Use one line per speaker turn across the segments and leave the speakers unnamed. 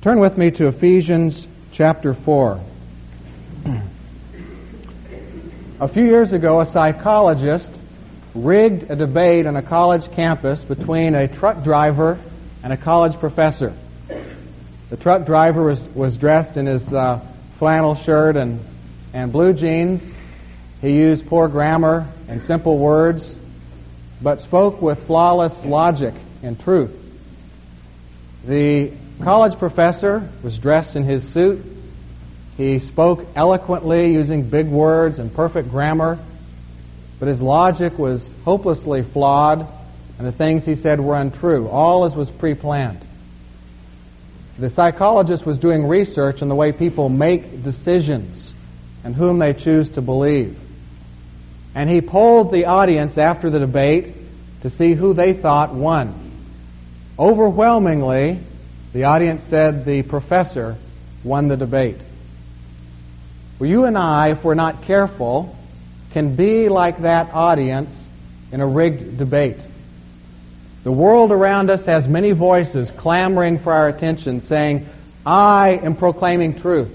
Turn with me to Ephesians chapter 4. A few years ago, a psychologist rigged a debate on a college campus between a truck driver and a college professor. The truck driver was, was dressed in his uh, flannel shirt and, and blue jeans. He used poor grammar and simple words, but spoke with flawless logic and truth. The college professor was dressed in his suit. He spoke eloquently using big words and perfect grammar, but his logic was hopelessly flawed, and the things he said were untrue. All as was pre planned. The psychologist was doing research on the way people make decisions and whom they choose to believe. And he polled the audience after the debate to see who they thought won. Overwhelmingly, the audience said the professor won the debate. Well, you and I, if we're not careful, can be like that audience in a rigged debate. The world around us has many voices clamoring for our attention, saying, I am proclaiming truth.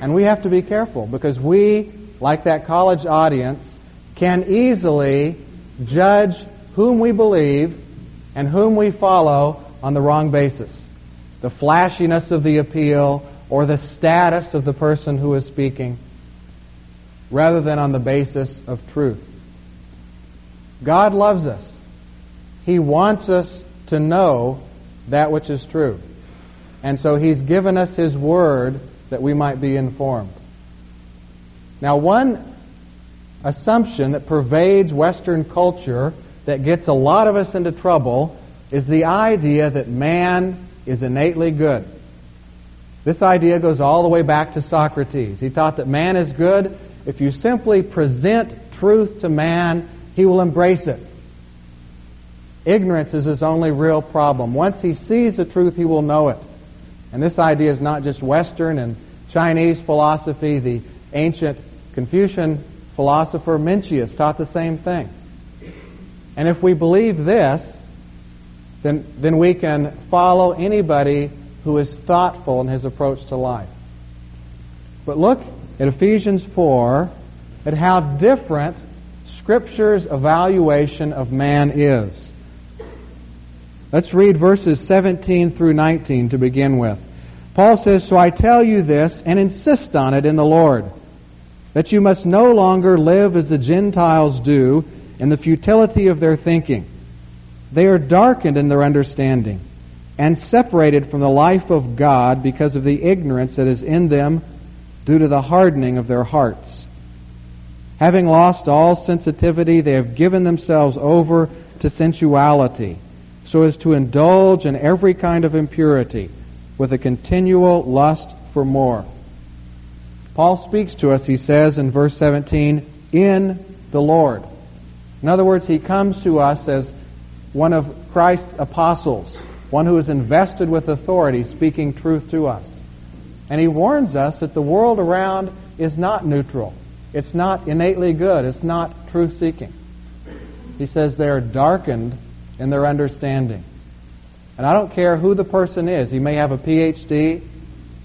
And we have to be careful because we, like that college audience, can easily judge whom we believe and whom we follow on the wrong basis. The flashiness of the appeal or the status of the person who is speaking, rather than on the basis of truth. God loves us. He wants us to know that which is true. And so He's given us His Word that we might be informed. Now, one assumption that pervades Western culture that gets a lot of us into trouble is the idea that man is innately good. This idea goes all the way back to Socrates. He taught that man is good. If you simply present truth to man, he will embrace it. Ignorance is his only real problem. Once he sees the truth, he will know it. And this idea is not just Western and Chinese philosophy. The ancient Confucian philosopher Mencius taught the same thing. And if we believe this, then, then we can follow anybody who is thoughtful in his approach to life. But look at Ephesians 4 at how different Scripture's evaluation of man is. Let's read verses 17 through 19 to begin with. Paul says, So I tell you this and insist on it in the Lord, that you must no longer live as the Gentiles do in the futility of their thinking. They are darkened in their understanding and separated from the life of God because of the ignorance that is in them due to the hardening of their hearts. Having lost all sensitivity, they have given themselves over to sensuality so as to indulge in every kind of impurity with a continual lust for more. Paul speaks to us, he says in verse 17, in the Lord. In other words, he comes to us as one of Christ's apostles, one who is invested with authority, speaking truth to us. And he warns us that the world around is not neutral. It's not innately good. It's not truth seeking. He says they are darkened in their understanding. And I don't care who the person is. He may have a PhD.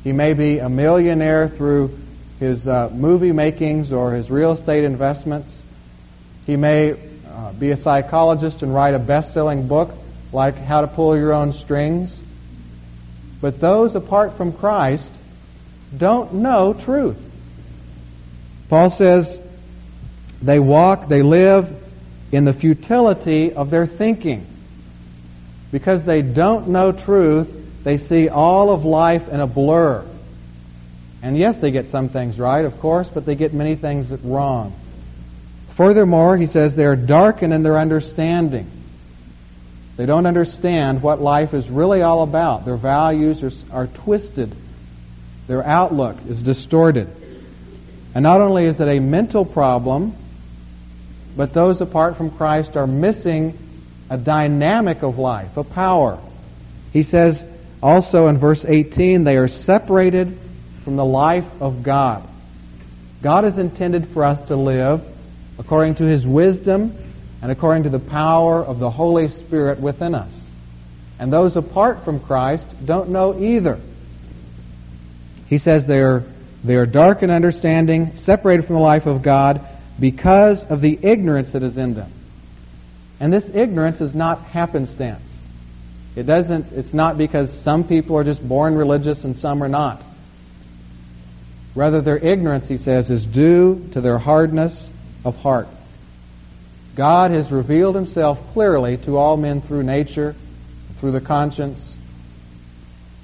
He may be a millionaire through his uh, movie makings or his real estate investments. He may uh, be a psychologist and write a best selling book like How to Pull Your Own Strings. But those apart from Christ don't know truth. Paul says they walk, they live in the futility of their thinking. Because they don't know truth, they see all of life in a blur. And yes, they get some things right, of course, but they get many things wrong. Furthermore, he says they are darkened in their understanding. They don't understand what life is really all about. Their values are, are twisted. Their outlook is distorted. And not only is it a mental problem, but those apart from Christ are missing a dynamic of life, a power. He says also in verse 18, they are separated from the life of God. God is intended for us to live according to his wisdom and according to the power of the Holy Spirit within us. And those apart from Christ don't know either. He says they're, they're dark in understanding, separated from the life of God because of the ignorance that is in them. And this ignorance is not happenstance. It doesn't, it's not because some people are just born religious and some are not. Rather, their ignorance, he says, is due to their hardness of heart. God has revealed himself clearly to all men through nature, through the conscience,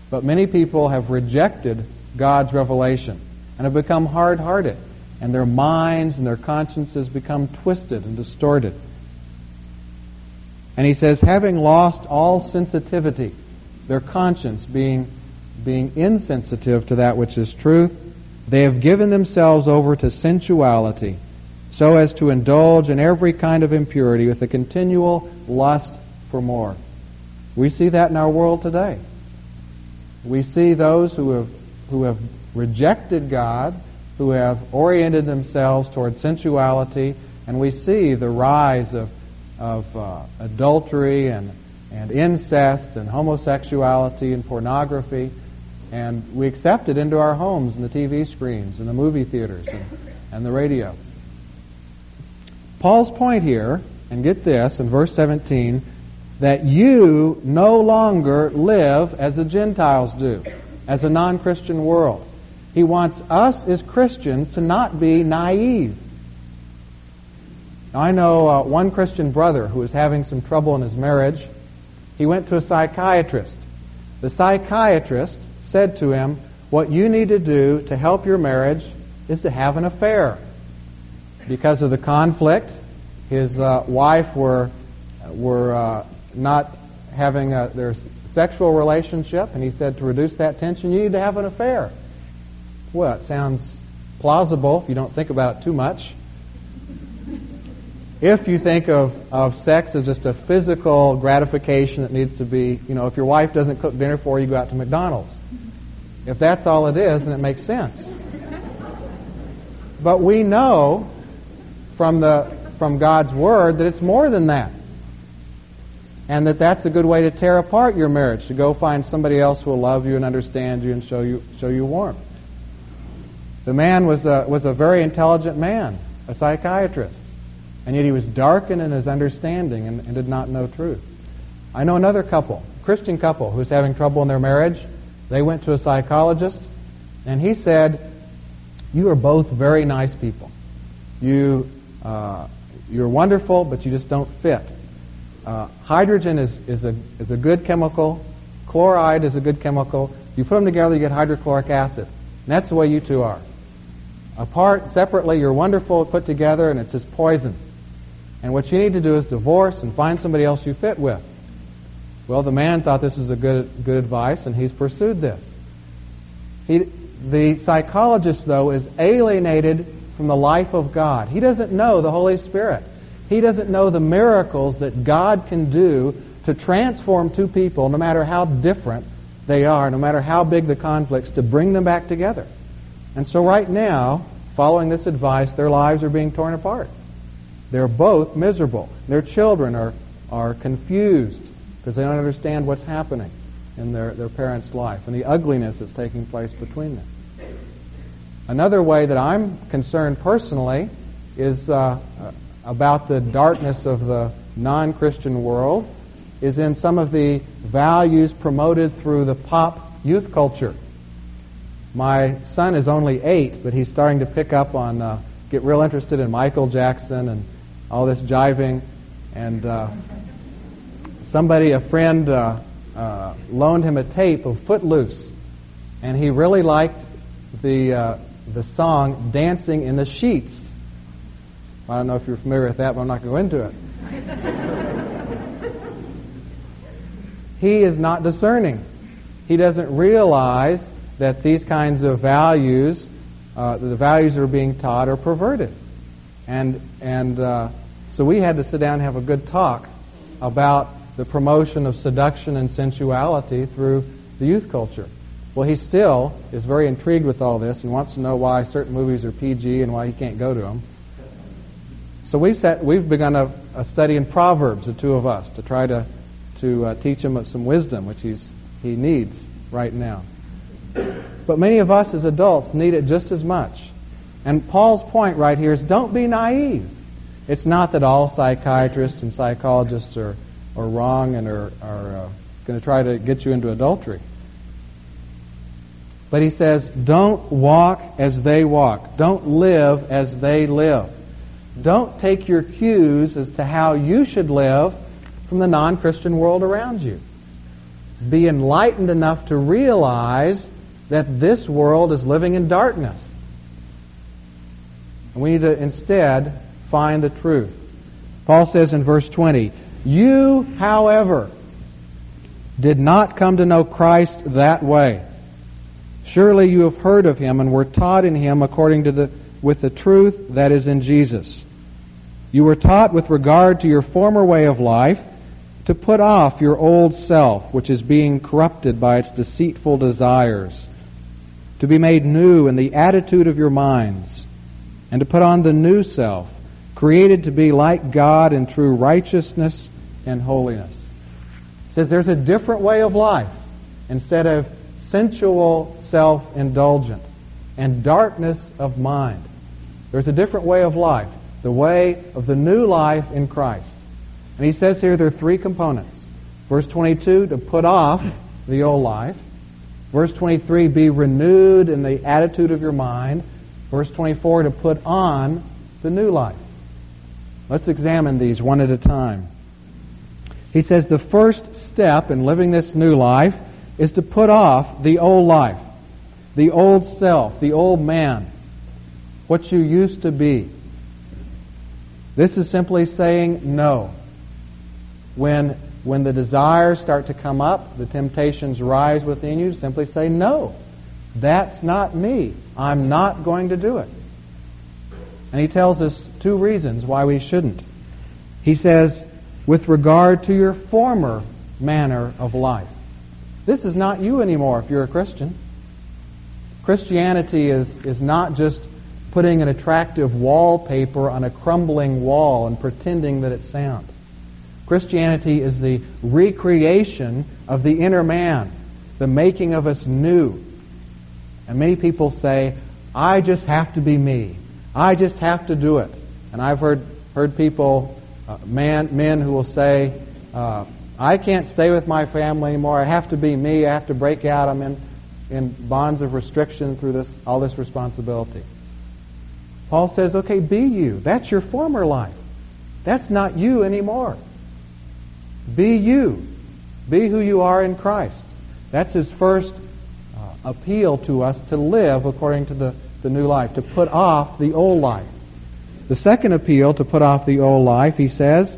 but many people have rejected God's revelation and have become hard hearted, and their minds and their consciences become twisted and distorted. And he says, having lost all sensitivity, their conscience being, being insensitive to that which is truth, they have given themselves over to sensuality so as to indulge in every kind of impurity with a continual lust for more. We see that in our world today. We see those who have, who have rejected God, who have oriented themselves toward sensuality, and we see the rise of, of uh, adultery and, and incest and homosexuality and pornography and we accept it into our homes and the TV screens and the movie theaters and, and the radio. Paul's point here, and get this in verse 17, that you no longer live as the Gentiles do, as a non Christian world. He wants us as Christians to not be naive. Now, I know uh, one Christian brother who was having some trouble in his marriage. He went to a psychiatrist. The psychiatrist said to him, What you need to do to help your marriage is to have an affair. Because of the conflict, his uh, wife were, were uh, not having a, their sexual relationship, and he said to reduce that tension, you need to have an affair. Well, it sounds plausible if you don't think about it too much. If you think of, of sex as just a physical gratification that needs to be, you know, if your wife doesn't cook dinner for you, you go out to McDonald's. If that's all it is, then it makes sense. But we know from, the, from God's Word that it's more than that. And that that's a good way to tear apart your marriage, to go find somebody else who will love you and understand you and show you, show you warmth. The man was a, was a very intelligent man, a psychiatrist. And yet he was darkened in his understanding and, and did not know truth. I know another couple, Christian couple, who's having trouble in their marriage. They went to a psychologist, and he said, "You are both very nice people. You uh, you're wonderful, but you just don't fit. Uh, hydrogen is, is a is a good chemical. Chloride is a good chemical. You put them together, you get hydrochloric acid. And that's the way you two are. Apart, separately, you're wonderful put together, and it's just poison. And what you need to do is divorce and find somebody else you fit with. Well, the man thought this was a good, good advice, and he's pursued this. He, the psychologist, though, is alienated from the life of God. He doesn't know the Holy Spirit. He doesn't know the miracles that God can do to transform two people, no matter how different they are, no matter how big the conflicts, to bring them back together. And so, right now, following this advice, their lives are being torn apart. They're both miserable. Their children are, are confused because they don't understand what's happening in their, their parents' life and the ugliness that's taking place between them. Another way that I'm concerned personally is uh, about the darkness of the non Christian world, is in some of the values promoted through the pop youth culture. My son is only eight, but he's starting to pick up on, uh, get real interested in Michael Jackson and all this jiving. And uh, somebody, a friend, uh, uh, loaned him a tape of Footloose, and he really liked the uh, the song "Dancing in the Sheets." I don't know if you're familiar with that, but I'm not going to go into it. he is not discerning. He doesn't realize that these kinds of values, uh, the values that are being taught, are perverted. And and uh, so we had to sit down and have a good talk about the promotion of seduction and sensuality through the youth culture. Well, he still is very intrigued with all this and wants to know why certain movies are PG and why he can't go to them. So we've, set, we've begun a, a study in Proverbs, the two of us, to try to to uh, teach him some wisdom, which he's, he needs right now. But many of us as adults need it just as much. And Paul's point right here is don't be naive. It's not that all psychiatrists and psychologists are, are wrong and are, are uh, going to try to get you into adultery. But he says, don't walk as they walk. Don't live as they live. Don't take your cues as to how you should live from the non Christian world around you. Be enlightened enough to realize that this world is living in darkness. And we need to instead find the truth. Paul says in verse 20, You, however, did not come to know Christ that way. Surely you have heard of him and were taught in him according to the with the truth that is in Jesus. You were taught with regard to your former way of life to put off your old self, which is being corrupted by its deceitful desires, to be made new in the attitude of your minds, and to put on the new self, created to be like God in true righteousness and holiness. It says there's a different way of life instead of sensual self-indulgent and darkness of mind. There's a different way of life, the way of the new life in Christ. And he says here there are three components. Verse 22, to put off the old life. Verse 23, be renewed in the attitude of your mind. Verse 24, to put on the new life. Let's examine these one at a time. He says the first step in living this new life is to put off the old life, the old self, the old man, what you used to be. This is simply saying no. When, when the desires start to come up, the temptations rise within you, simply say no. That's not me. I'm not going to do it. And he tells us two reasons why we shouldn't. He says, with regard to your former manner of life. This is not you anymore if you're a Christian. Christianity is, is not just putting an attractive wallpaper on a crumbling wall and pretending that it's sound. Christianity is the recreation of the inner man, the making of us new. And many people say, I just have to be me. I just have to do it. And I've heard, heard people, uh, man, men who will say, uh, I can't stay with my family anymore. I have to be me. I have to break out. I'm in, in bonds of restriction through this, all this responsibility. Paul says, okay, be you. That's your former life. That's not you anymore. Be you. Be who you are in Christ. That's his first uh, appeal to us to live according to the, the new life, to put off the old life. The second appeal to put off the old life, he says,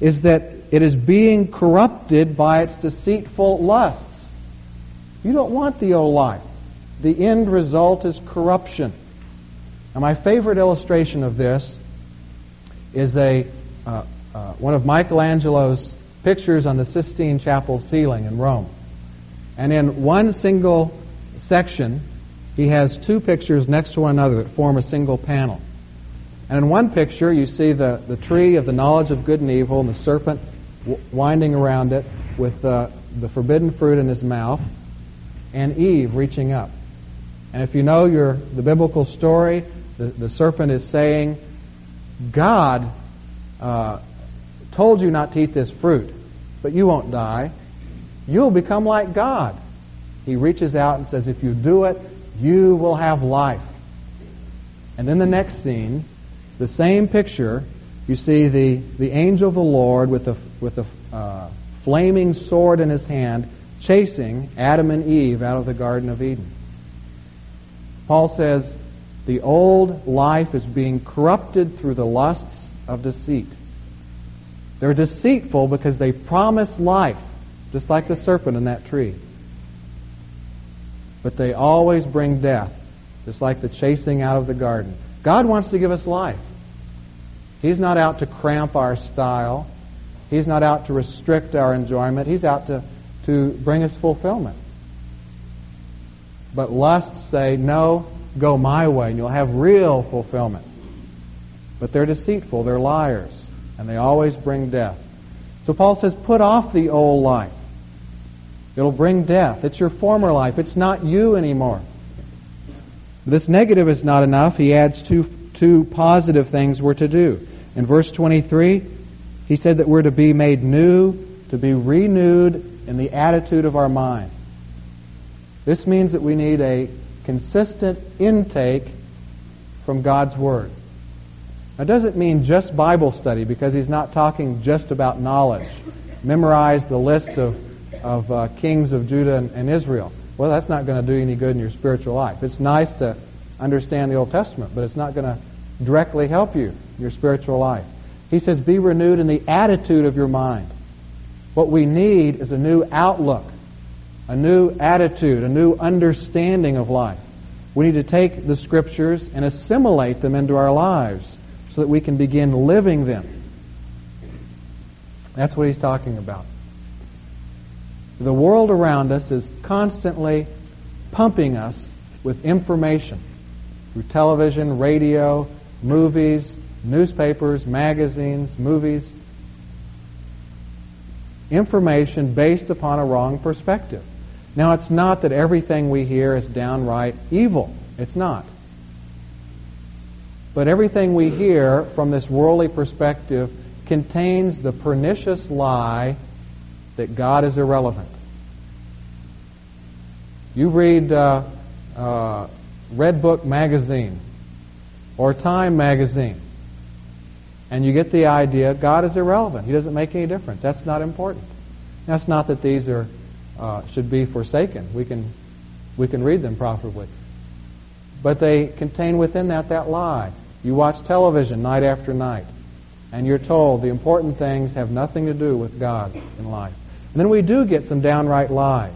is that it is being corrupted by its deceitful lusts. You don't want the old life. The end result is corruption. And my favorite illustration of this is a uh, uh, one of Michelangelo's pictures on the Sistine Chapel ceiling in Rome. And in one single section, he has two pictures next to one another that form a single panel. And in one picture, you see the, the tree of the knowledge of good and evil and the serpent winding around it with uh, the forbidden fruit in his mouth, and Eve reaching up. And if you know your the biblical story, the, the serpent is saying, God uh, told you not to eat this fruit, but you won't die. You'll become like God. He reaches out and says, If you do it, you will have life. And then the next scene, the same picture, you see the, the angel of the Lord with a, with the uh, flaming sword in his hand chasing Adam and Eve out of the Garden of Eden. Paul says the old life is being corrupted through the lusts of deceit. They're deceitful because they promise life, just like the serpent in that tree. But they always bring death, just like the chasing out of the garden. God wants to give us life. He's not out to cramp our style. He's not out to restrict our enjoyment. He's out to, to bring us fulfillment. But lusts say, no, go my way, and you'll have real fulfillment. But they're deceitful, they're liars, and they always bring death. So Paul says, put off the old life. It'll bring death. It's your former life. It's not you anymore. This negative is not enough. He adds two, two positive things we're to do. In verse 23, he said that we're to be made new, to be renewed in the attitude of our mind. This means that we need a consistent intake from God's Word. Now, doesn't mean just Bible study because he's not talking just about knowledge. Memorize the list of, of uh, kings of Judah and, and Israel. Well, that's not going to do any good in your spiritual life. It's nice to understand the Old Testament, but it's not going to directly help you in your spiritual life. He says, be renewed in the attitude of your mind. What we need is a new outlook, a new attitude, a new understanding of life. We need to take the Scriptures and assimilate them into our lives so that we can begin living them. That's what he's talking about. The world around us is constantly pumping us with information through television, radio, movies, newspapers, magazines, movies. Information based upon a wrong perspective. Now, it's not that everything we hear is downright evil. It's not. But everything we hear from this worldly perspective contains the pernicious lie that God is irrelevant. You read uh, uh, Redbook magazine or Time magazine, and you get the idea God is irrelevant. He doesn't make any difference. That's not important. That's not that these are uh, should be forsaken. We can we can read them profitably, but they contain within that that lie. You watch television night after night, and you're told the important things have nothing to do with God in life. And then we do get some downright lies.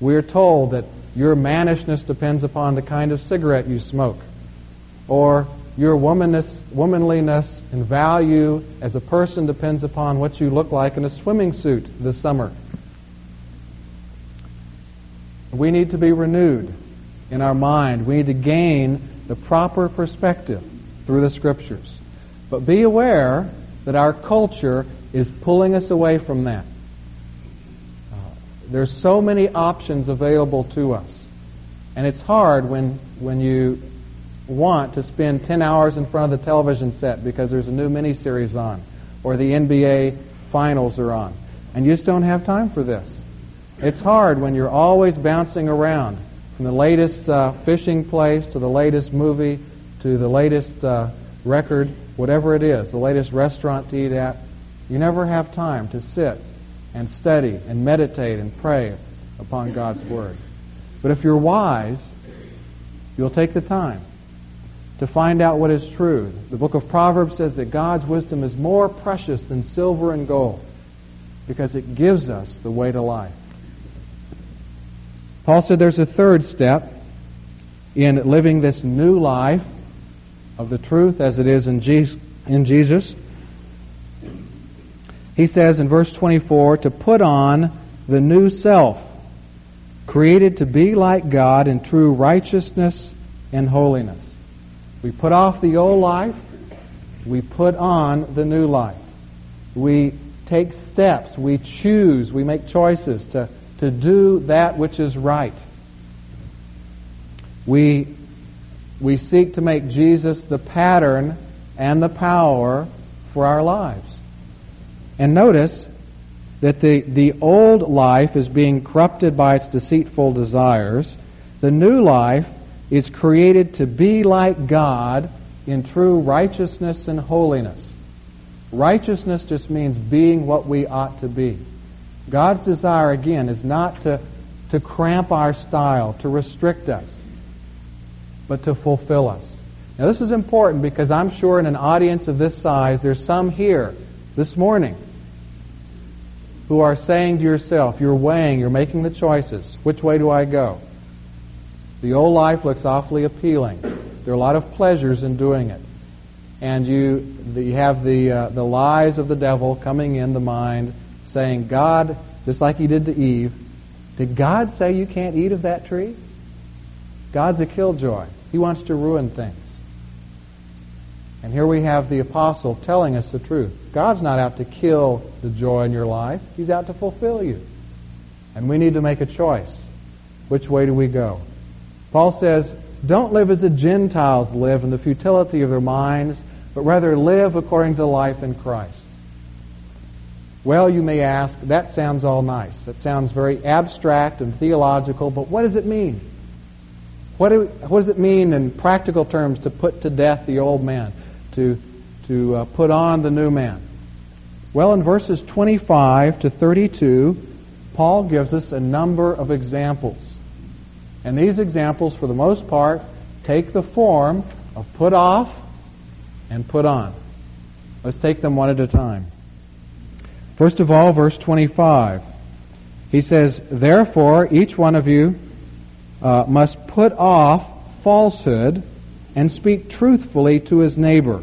We're told that your mannishness depends upon the kind of cigarette you smoke, or your womanliness and value as a person depends upon what you look like in a swimming suit this summer. We need to be renewed in our mind. We need to gain the proper perspective through the Scriptures. But be aware that our culture is pulling us away from that. There's so many options available to us. And it's hard when, when you want to spend 10 hours in front of the television set because there's a new miniseries on or the NBA finals are on. And you just don't have time for this. It's hard when you're always bouncing around from the latest uh, fishing place to the latest movie to the latest uh, record, whatever it is, the latest restaurant to eat at. You never have time to sit and study and meditate and pray upon God's Word. But if you're wise, you'll take the time to find out what is true. The book of Proverbs says that God's wisdom is more precious than silver and gold because it gives us the way to life. Paul said there's a third step in living this new life of the truth as it is in Jesus. He says in verse 24 to put on the new self, created to be like God in true righteousness and holiness. We put off the old life, we put on the new life. We take steps, we choose, we make choices to to do that which is right. We, we seek to make Jesus the pattern and the power for our lives. And notice that the, the old life is being corrupted by its deceitful desires. The new life is created to be like God in true righteousness and holiness. Righteousness just means being what we ought to be. God's desire, again, is not to, to cramp our style, to restrict us, but to fulfill us. Now, this is important because I'm sure in an audience of this size, there's some here this morning who are saying to yourself, you're weighing, you're making the choices. Which way do I go? The old life looks awfully appealing. There are a lot of pleasures in doing it. And you, you have the, uh, the lies of the devil coming in the mind saying, God, just like he did to Eve, did God say you can't eat of that tree? God's a killjoy. He wants to ruin things. And here we have the apostle telling us the truth. God's not out to kill the joy in your life. He's out to fulfill you. And we need to make a choice. Which way do we go? Paul says, don't live as the Gentiles live in the futility of their minds, but rather live according to life in Christ. Well, you may ask, that sounds all nice. That sounds very abstract and theological, but what does it mean? What, do, what does it mean in practical terms to put to death the old man, to, to uh, put on the new man? Well, in verses 25 to 32, Paul gives us a number of examples. And these examples, for the most part, take the form of put off and put on. Let's take them one at a time. First of all, verse 25. He says, Therefore, each one of you uh, must put off falsehood and speak truthfully to his neighbor,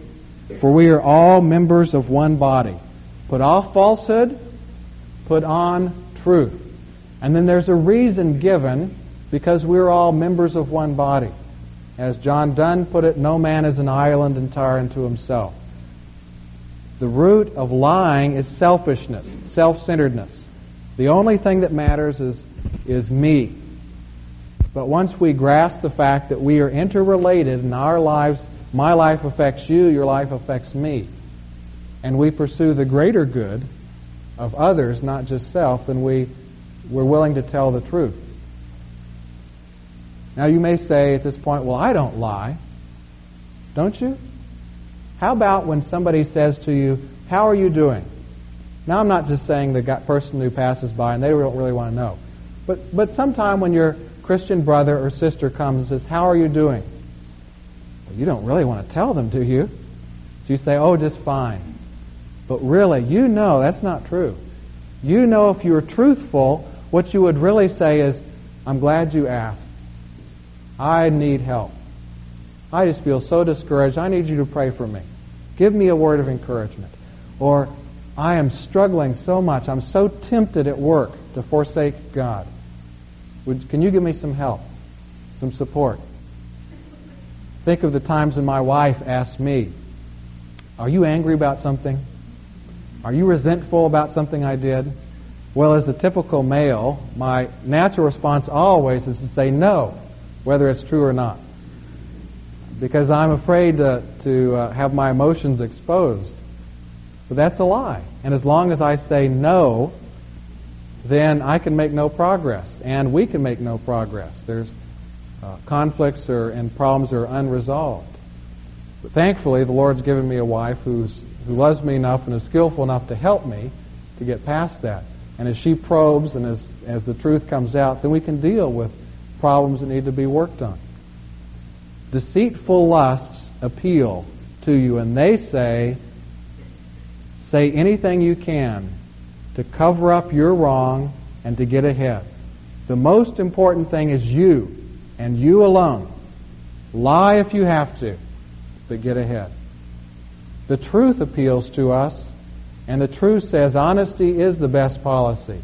for we are all members of one body. Put off falsehood, put on truth. And then there's a reason given because we're all members of one body. As John Donne put it, no man is an island entire unto himself. The root of lying is selfishness, self-centeredness. The only thing that matters is, is me. But once we grasp the fact that we are interrelated and our lives, my life affects you, your life affects me, and we pursue the greater good of others, not just self, then we, we're willing to tell the truth. Now you may say at this point, well, I don't lie. Don't you? How about when somebody says to you, How are you doing? Now, I'm not just saying the person who passes by and they don't really want to know. But, but sometime when your Christian brother or sister comes and says, How are you doing? Well, you don't really want to tell them, do you? So you say, Oh, just fine. But really, you know that's not true. You know if you were truthful, what you would really say is, I'm glad you asked. I need help. I just feel so discouraged. I need you to pray for me. Give me a word of encouragement. Or, I am struggling so much. I'm so tempted at work to forsake God. Would, can you give me some help, some support? Think of the times when my wife asked me, Are you angry about something? Are you resentful about something I did? Well, as a typical male, my natural response always is to say no, whether it's true or not because I'm afraid to, to uh, have my emotions exposed. But that's a lie. And as long as I say no, then I can make no progress, and we can make no progress. There's uh, conflicts are, and problems are unresolved. But thankfully, the Lord's given me a wife who's, who loves me enough and is skillful enough to help me to get past that. And as she probes and as, as the truth comes out, then we can deal with problems that need to be worked on deceitful lusts appeal to you, and they say, say anything you can to cover up your wrong and to get ahead. The most important thing is you and you alone. Lie if you have to, but get ahead. The truth appeals to us, and the truth says honesty is the best policy.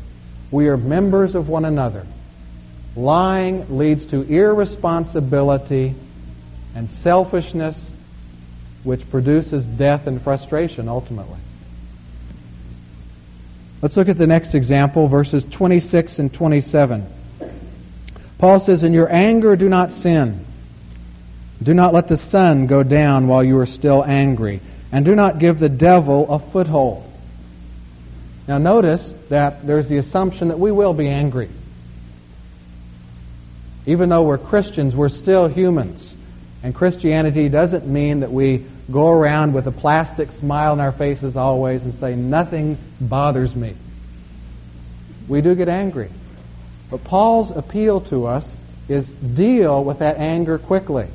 We are members of one another. Lying leads to irresponsibility and selfishness, which produces death and frustration ultimately. Let's look at the next example, verses 26 and 27. Paul says, In your anger, do not sin. Do not let the sun go down while you are still angry, and do not give the devil a foothold. Now, notice that there's the assumption that we will be angry. Even though we're Christians, we're still humans. And Christianity doesn't mean that we go around with a plastic smile on our faces always and say, nothing bothers me. We do get angry. But Paul's appeal to us is deal with that anger quickly.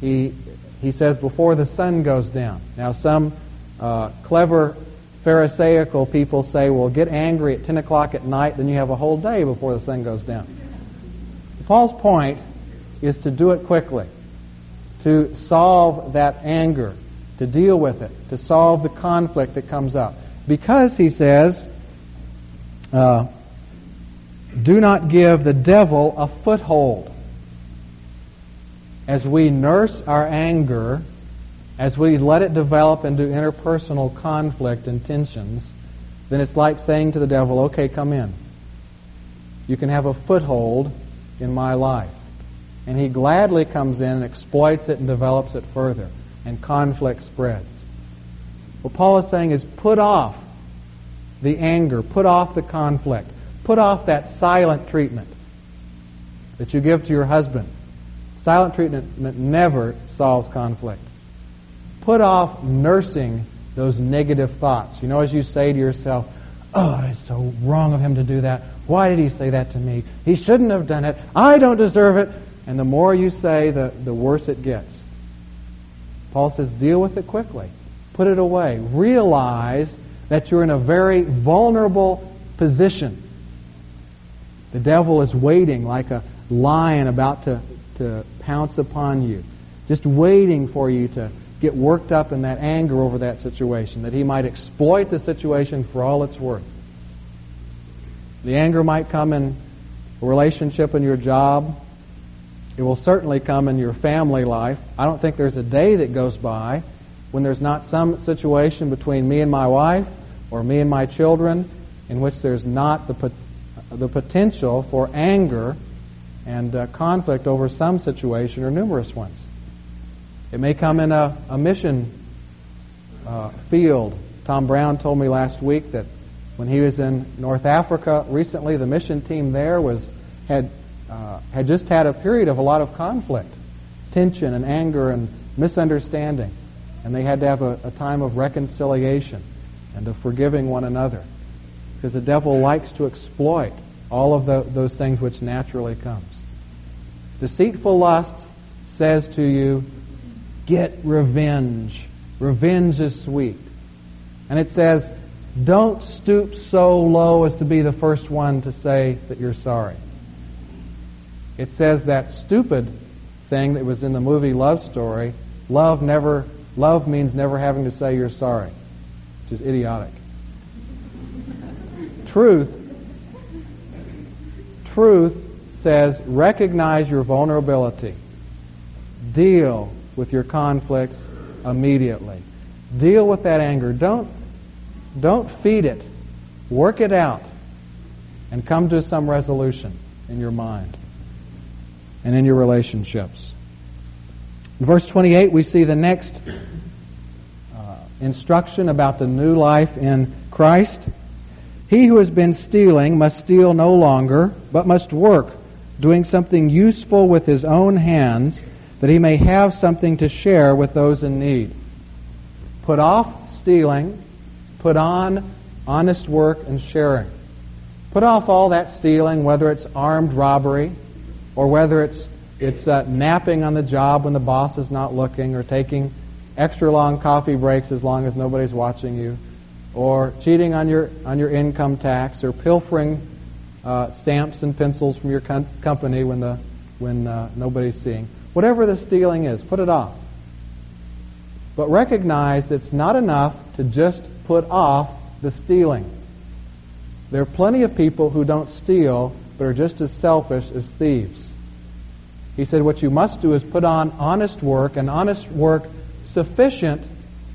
He, he says, before the sun goes down. Now, some uh, clever Pharisaical people say, well, get angry at 10 o'clock at night, then you have a whole day before the sun goes down. Paul's point is to do it quickly, to solve that anger, to deal with it, to solve the conflict that comes up. Because, he says, uh, do not give the devil a foothold. As we nurse our anger as we let it develop into interpersonal conflict and tensions, then it's like saying to the devil, okay, come in. You can have a foothold in my life. And he gladly comes in and exploits it and develops it further. And conflict spreads. What Paul is saying is put off the anger, put off the conflict, put off that silent treatment that you give to your husband. Silent treatment never solves conflict. Put off nursing those negative thoughts. You know, as you say to yourself, Oh, it's so wrong of him to do that. Why did he say that to me? He shouldn't have done it. I don't deserve it. And the more you say, the, the worse it gets. Paul says, deal with it quickly. Put it away. Realize that you're in a very vulnerable position. The devil is waiting like a lion about to, to pounce upon you, just waiting for you to get worked up in that anger over that situation, that he might exploit the situation for all it's worth. The anger might come in a relationship in your job. It will certainly come in your family life. I don't think there's a day that goes by when there's not some situation between me and my wife or me and my children in which there's not the, the potential for anger and uh, conflict over some situation or numerous ones. It may come in a, a mission uh, field. Tom Brown told me last week that when he was in North Africa recently, the mission team there was had uh, had just had a period of a lot of conflict, tension and anger and misunderstanding, and they had to have a, a time of reconciliation and of forgiving one another, because the devil likes to exploit all of the, those things which naturally comes. Deceitful lust says to you, get revenge. Revenge is sweet. And it says, don't stoop so low as to be the first one to say that you're sorry. It says that stupid thing that was in the movie Love Story, love never love means never having to say you're sorry, which is idiotic. truth truth says recognize your vulnerability. Deal with your conflicts immediately. Deal with that anger. Don't, don't feed it. Work it out and come to some resolution in your mind and in your relationships. In verse 28, we see the next uh, instruction about the new life in Christ. He who has been stealing must steal no longer, but must work, doing something useful with his own hands that he may have something to share with those in need. Put off stealing, put on honest work and sharing. Put off all that stealing, whether it's armed robbery or whether it's it's uh, napping on the job when the boss is not looking, or taking extra long coffee breaks as long as nobody's watching you, or cheating on your on your income tax, or pilfering uh, stamps and pencils from your com- company when the when uh, nobody's seeing. Whatever the stealing is, put it off. But recognize it's not enough to just put off the stealing. There are plenty of people who don't steal, but are just as selfish as thieves. He said, What you must do is put on honest work, and honest work sufficient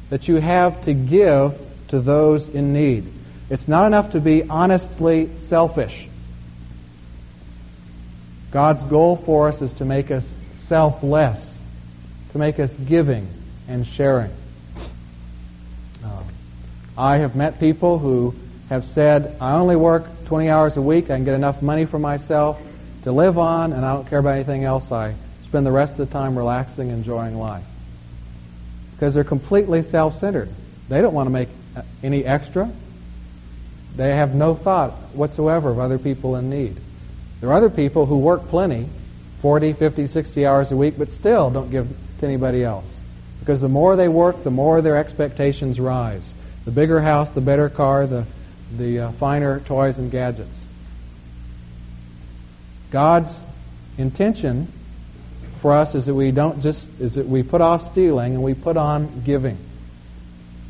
that you have to give to those in need. It's not enough to be honestly selfish. God's goal for us is to make us selfless, to make us giving and sharing. I have met people who have said, I only work 20 hours a week, I can get enough money for myself to live on, and I don't care about anything else. I spend the rest of the time relaxing, enjoying life. Because they're completely self centered. They don't want to make any extra. They have no thought whatsoever of other people in need. There are other people who work plenty 40, 50, 60 hours a week, but still don't give to anybody else. Because the more they work, the more their expectations rise. The bigger house, the better car, the, the uh, finer toys and gadgets. God's intention for us is that we don't just is that we put off stealing and we put on giving.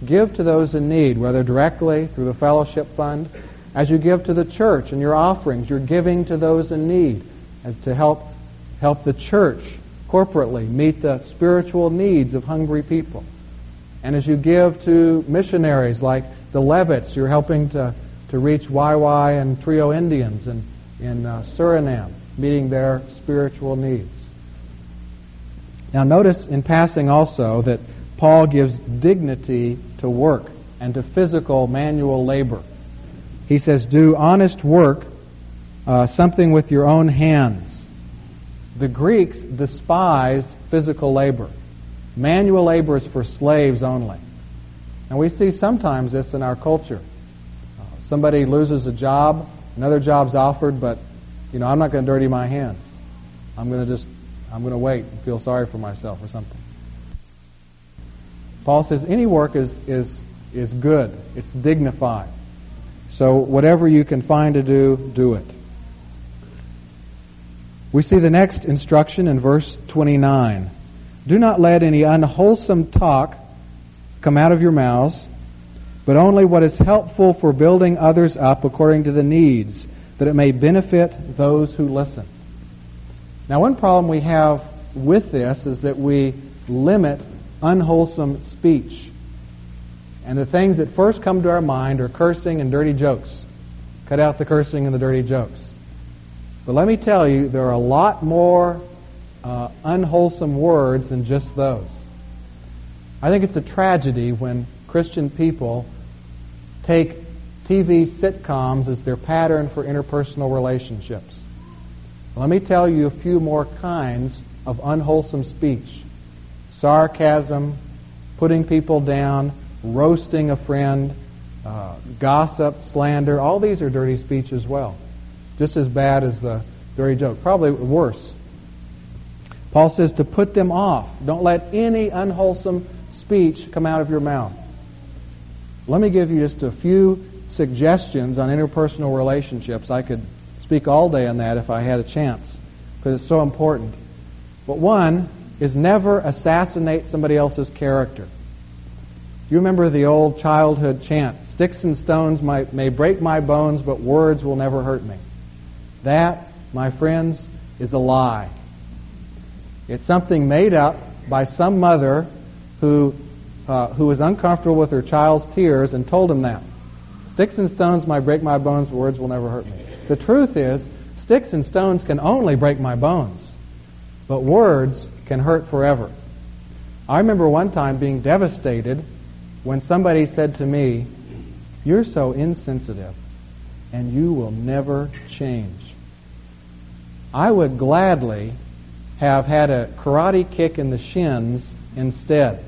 Give to those in need, whether directly through the fellowship fund, as you give to the church and your offerings, you're giving to those in need as to help help the church corporately meet the spiritual needs of hungry people. And as you give to missionaries like the Levitts, you're helping to, to reach Waiwai and Trio Indians in, in uh, Suriname, meeting their spiritual needs. Now, notice in passing also that Paul gives dignity to work and to physical manual labor. He says, Do honest work, uh, something with your own hands. The Greeks despised physical labor. Manual labor is for slaves only. And we see sometimes this in our culture. Uh, somebody loses a job, another job's offered, but, you know, I'm not going to dirty my hands. I'm going to just, I'm going to wait and feel sorry for myself or something. Paul says any work is, is, is good. It's dignified. So whatever you can find to do, do it. We see the next instruction in verse 29. Do not let any unwholesome talk come out of your mouths, but only what is helpful for building others up according to the needs, that it may benefit those who listen. Now, one problem we have with this is that we limit unwholesome speech. And the things that first come to our mind are cursing and dirty jokes. Cut out the cursing and the dirty jokes. But let me tell you, there are a lot more uh, unwholesome words than just those. I think it's a tragedy when Christian people take TV sitcoms as their pattern for interpersonal relationships. Let me tell you a few more kinds of unwholesome speech sarcasm, putting people down, roasting a friend, uh, gossip, slander. All these are dirty speech as well. Just as bad as the dirty joke. Probably worse. Paul says to put them off. Don't let any unwholesome speech come out of your mouth. Let me give you just a few suggestions on interpersonal relationships. I could speak all day on that if I had a chance because it's so important. But one is never assassinate somebody else's character. You remember the old childhood chant, Sticks and stones might, may break my bones, but words will never hurt me? That, my friends, is a lie. It's something made up by some mother who, uh, who was uncomfortable with her child's tears and told him that. Sticks and stones might break my bones, words will never hurt me. The truth is, sticks and stones can only break my bones, but words can hurt forever. I remember one time being devastated when somebody said to me, You're so insensitive, and you will never change. I would gladly have had a karate kick in the shins instead.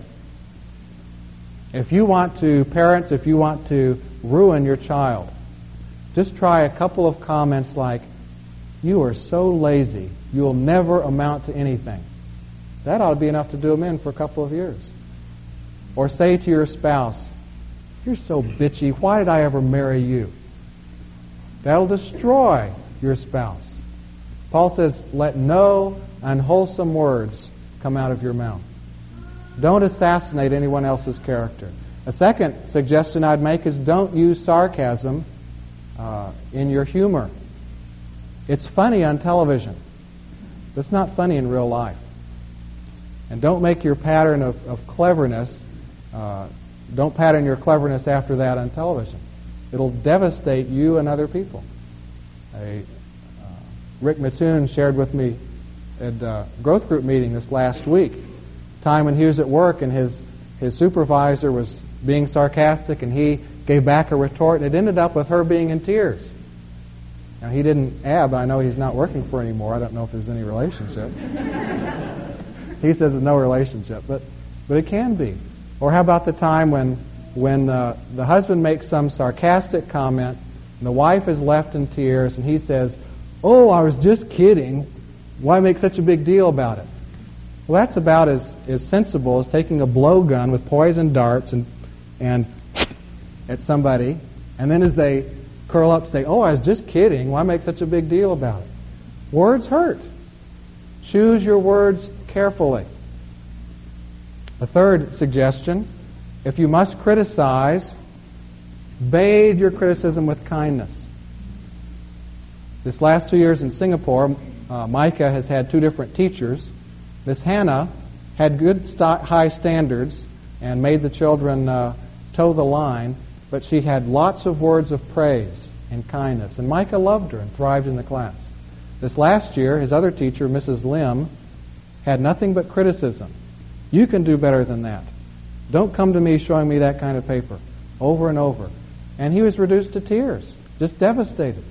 If you want to, parents, if you want to ruin your child, just try a couple of comments like, You are so lazy, you'll never amount to anything. That ought to be enough to do them in for a couple of years. Or say to your spouse, You're so bitchy, why did I ever marry you? That'll destroy your spouse. Paul says, Let no unwholesome words come out of your mouth. Don't assassinate anyone else's character. A second suggestion I'd make is don't use sarcasm uh, in your humor. It's funny on television. but It's not funny in real life. And don't make your pattern of, of cleverness, uh, don't pattern your cleverness after that on television. It'll devastate you and other people. A, uh, Rick Mattoon shared with me at a growth group meeting this last week, time when he was at work and his, his supervisor was being sarcastic and he gave back a retort and it ended up with her being in tears. Now he didn't but I know he's not working for anymore. I don't know if there's any relationship. he says there's no relationship, but but it can be. Or how about the time when when uh, the husband makes some sarcastic comment and the wife is left in tears and he says, "Oh, I was just kidding. Why make such a big deal about it?" Well, that's about as, as sensible as taking a blowgun with poison darts and and at somebody, and then as they curl up, say, "Oh, I was just kidding. Why make such a big deal about it?" Words hurt. Choose your words carefully. A third suggestion if you must criticize, bathe your criticism with kindness. This last two years in Singapore, uh, Micah has had two different teachers. Miss Hannah had good st- high standards, and made the children uh, toe the line, but she had lots of words of praise and kindness. And Micah loved her and thrived in the class. This last year, his other teacher, Mrs. Lim, had nothing but criticism. You can do better than that. Don't come to me showing me that kind of paper. Over and over. And he was reduced to tears, just devastated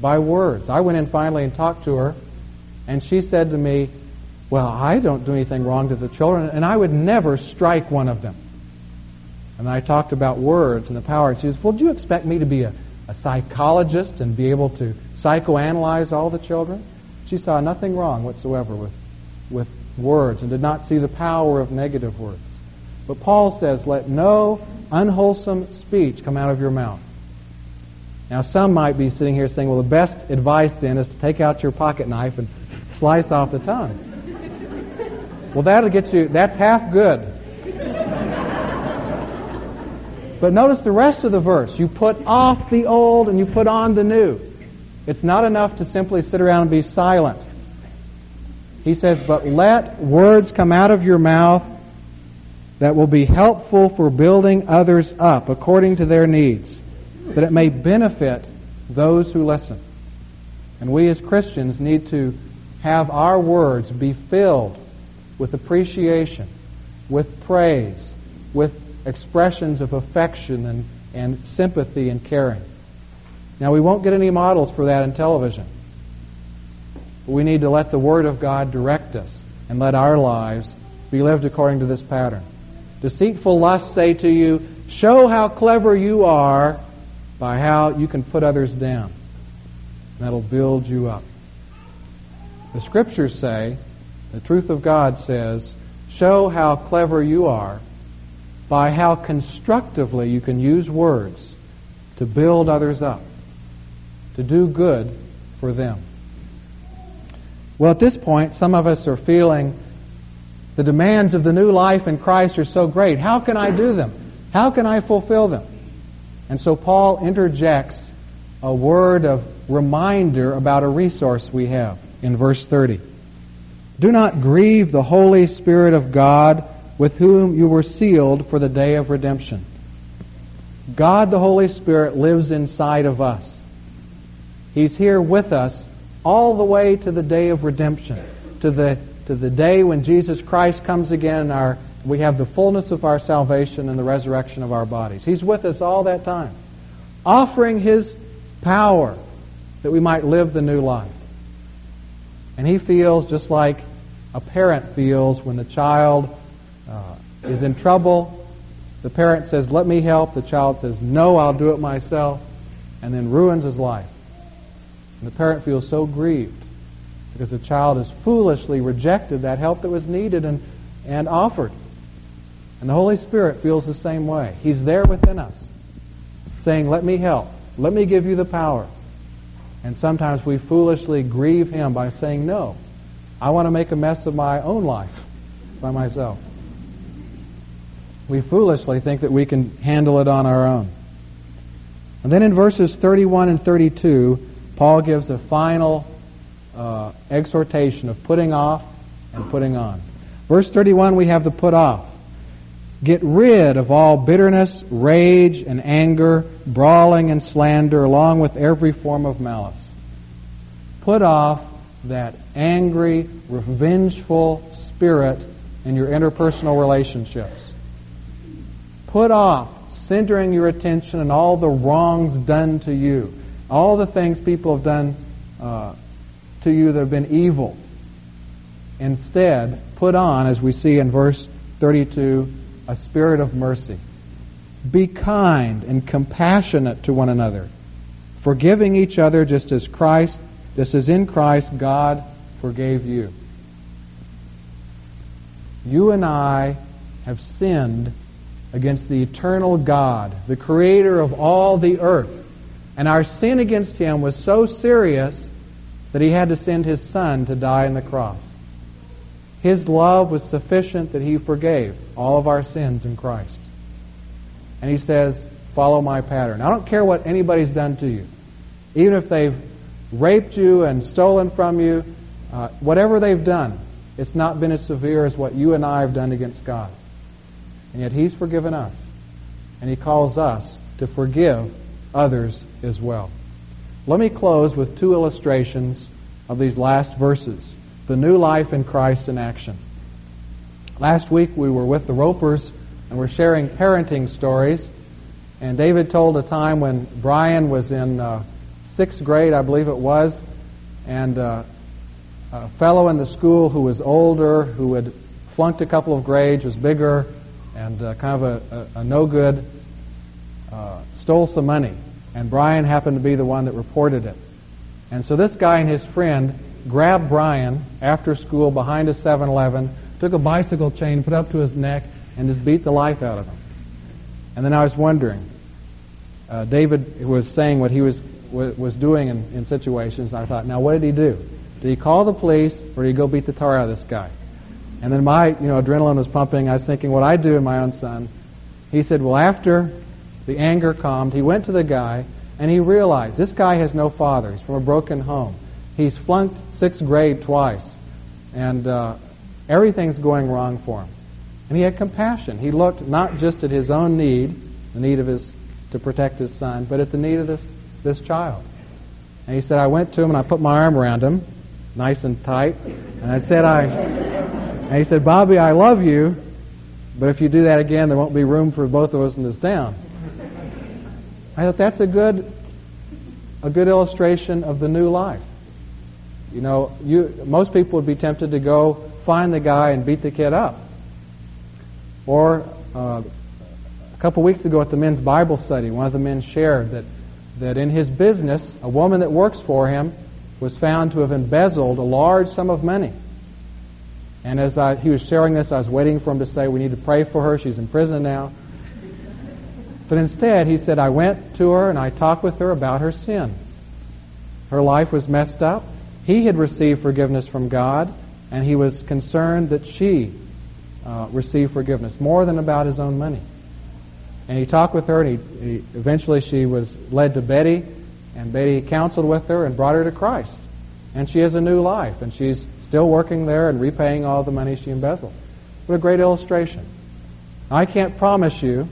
by words. I went in finally and talked to her, and she said to me, Well, I don't do anything wrong to the children, and I would never strike one of them. And I talked about words and the power. And she says, Well, do you expect me to be a, a psychologist and be able to psychoanalyze all the children? She saw nothing wrong whatsoever with, with words and did not see the power of negative words. But Paul says, Let no unwholesome speech come out of your mouth. Now, some might be sitting here saying, Well, the best advice then is to take out your pocket knife and slice off the tongue. well, that'll get you, that's half good. But notice the rest of the verse. You put off the old and you put on the new. It's not enough to simply sit around and be silent. He says, But let words come out of your mouth that will be helpful for building others up according to their needs, that it may benefit those who listen. And we as Christians need to have our words be filled with appreciation, with praise, with expressions of affection and, and sympathy and caring. Now, we won't get any models for that in television. But we need to let the Word of God direct us and let our lives be lived according to this pattern. Deceitful lusts say to you, Show how clever you are by how you can put others down. That'll build you up. The Scriptures say, the truth of God says, Show how clever you are by how constructively you can use words to build others up, to do good for them. Well, at this point, some of us are feeling the demands of the new life in Christ are so great. How can I do them? How can I fulfill them? And so Paul interjects a word of reminder about a resource we have in verse 30. Do not grieve the Holy Spirit of God with whom you were sealed for the day of redemption. God the Holy Spirit lives inside of us. He's here with us all the way to the day of redemption, to the, to the day when Jesus Christ comes again and our, we have the fullness of our salvation and the resurrection of our bodies. He's with us all that time, offering His power that we might live the new life. And He feels just like a parent feels when the child uh, is in trouble. The parent says, Let me help. The child says, No, I'll do it myself. And then ruins his life. And the parent feels so grieved because the child has foolishly rejected that help that was needed and, and offered. And the Holy Spirit feels the same way. He's there within us, saying, Let me help. Let me give you the power. And sometimes we foolishly grieve Him by saying, No, I want to make a mess of my own life by myself we foolishly think that we can handle it on our own. And then in verses 31 and 32, Paul gives a final uh, exhortation of putting off and putting on. Verse 31, we have the put off. Get rid of all bitterness, rage, and anger, brawling and slander, along with every form of malice. Put off that angry, revengeful spirit in your interpersonal relationships. Put off centering your attention on all the wrongs done to you, all the things people have done uh, to you that have been evil. Instead, put on, as we see in verse 32, a spirit of mercy. Be kind and compassionate to one another, forgiving each other just as Christ, just as in Christ God forgave you. You and I have sinned against the eternal God, the creator of all the earth. And our sin against him was so serious that he had to send his son to die on the cross. His love was sufficient that he forgave all of our sins in Christ. And he says, follow my pattern. I don't care what anybody's done to you. Even if they've raped you and stolen from you, uh, whatever they've done, it's not been as severe as what you and I have done against God. And yet He's forgiven us. And He calls us to forgive others as well. Let me close with two illustrations of these last verses the new life in Christ in action. Last week we were with the Ropers and we're sharing parenting stories. And David told a time when Brian was in uh, sixth grade, I believe it was, and uh, a fellow in the school who was older, who had flunked a couple of grades, was bigger, and uh, kind of a, a, a no good, uh, stole some money. And Brian happened to be the one that reported it. And so this guy and his friend grabbed Brian after school behind a 7 Eleven, took a bicycle chain, put it up to his neck, and just beat the life out of him. And then I was wondering, uh, David was saying what he was was doing in, in situations. I thought, now what did he do? Did he call the police, or did he go beat the tar out of this guy? And then my, you know, adrenaline was pumping. I was thinking what I'd do in my own son. He said, well, after the anger calmed, he went to the guy and he realized this guy has no father. He's from a broken home. He's flunked sixth grade twice, and uh, everything's going wrong for him. And he had compassion. He looked not just at his own need, the need of his to protect his son, but at the need of this this child. And he said, I went to him and I put my arm around him, nice and tight, and I said, I. And he said, Bobby, I love you, but if you do that again, there won't be room for both of us in this town. I thought that's a good, a good illustration of the new life. You know, you, most people would be tempted to go find the guy and beat the kid up. Or uh, a couple weeks ago at the men's Bible study, one of the men shared that, that in his business, a woman that works for him was found to have embezzled a large sum of money. And as I, he was sharing this, I was waiting for him to say, We need to pray for her. She's in prison now. But instead, he said, I went to her and I talked with her about her sin. Her life was messed up. He had received forgiveness from God, and he was concerned that she uh, receive forgiveness more than about his own money. And he talked with her, and he, he, eventually she was led to Betty, and Betty counseled with her and brought her to Christ. And she has a new life, and she's still working there and repaying all the money she embezzled. What a great illustration. I can't promise you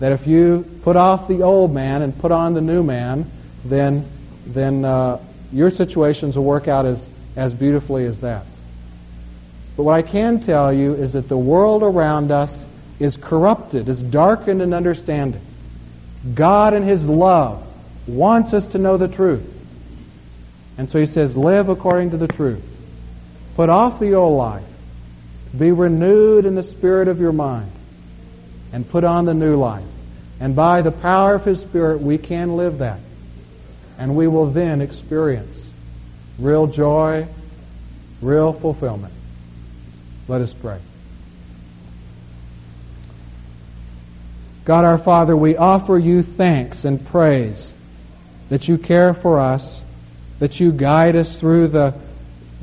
that if you put off the old man and put on the new man, then then uh, your situations will work out as, as beautifully as that. But what I can tell you is that the world around us is corrupted, is darkened in understanding. God in His love wants us to know the truth. And so He says, live according to the truth. Put off the old life. Be renewed in the spirit of your mind. And put on the new life. And by the power of His Spirit, we can live that. And we will then experience real joy, real fulfillment. Let us pray. God our Father, we offer you thanks and praise that you care for us, that you guide us through the,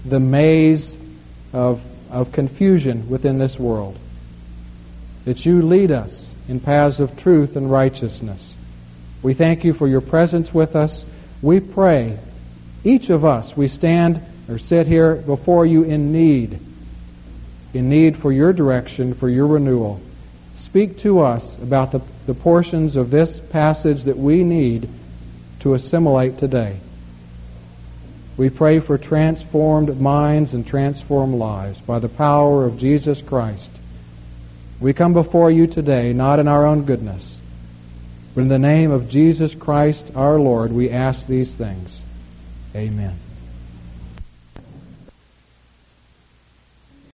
the maze of, of confusion within this world, that you lead us in paths of truth and righteousness. We thank you for your presence with us. We pray, each of us, we stand or sit here before you in need in need for your direction, for your renewal. Speak to us about the, the portions of this passage that we need to assimilate today. We pray for transformed minds and transformed lives by the power of Jesus Christ. We come before you today not in our own goodness, but in the name of Jesus Christ our Lord we ask these things. Amen.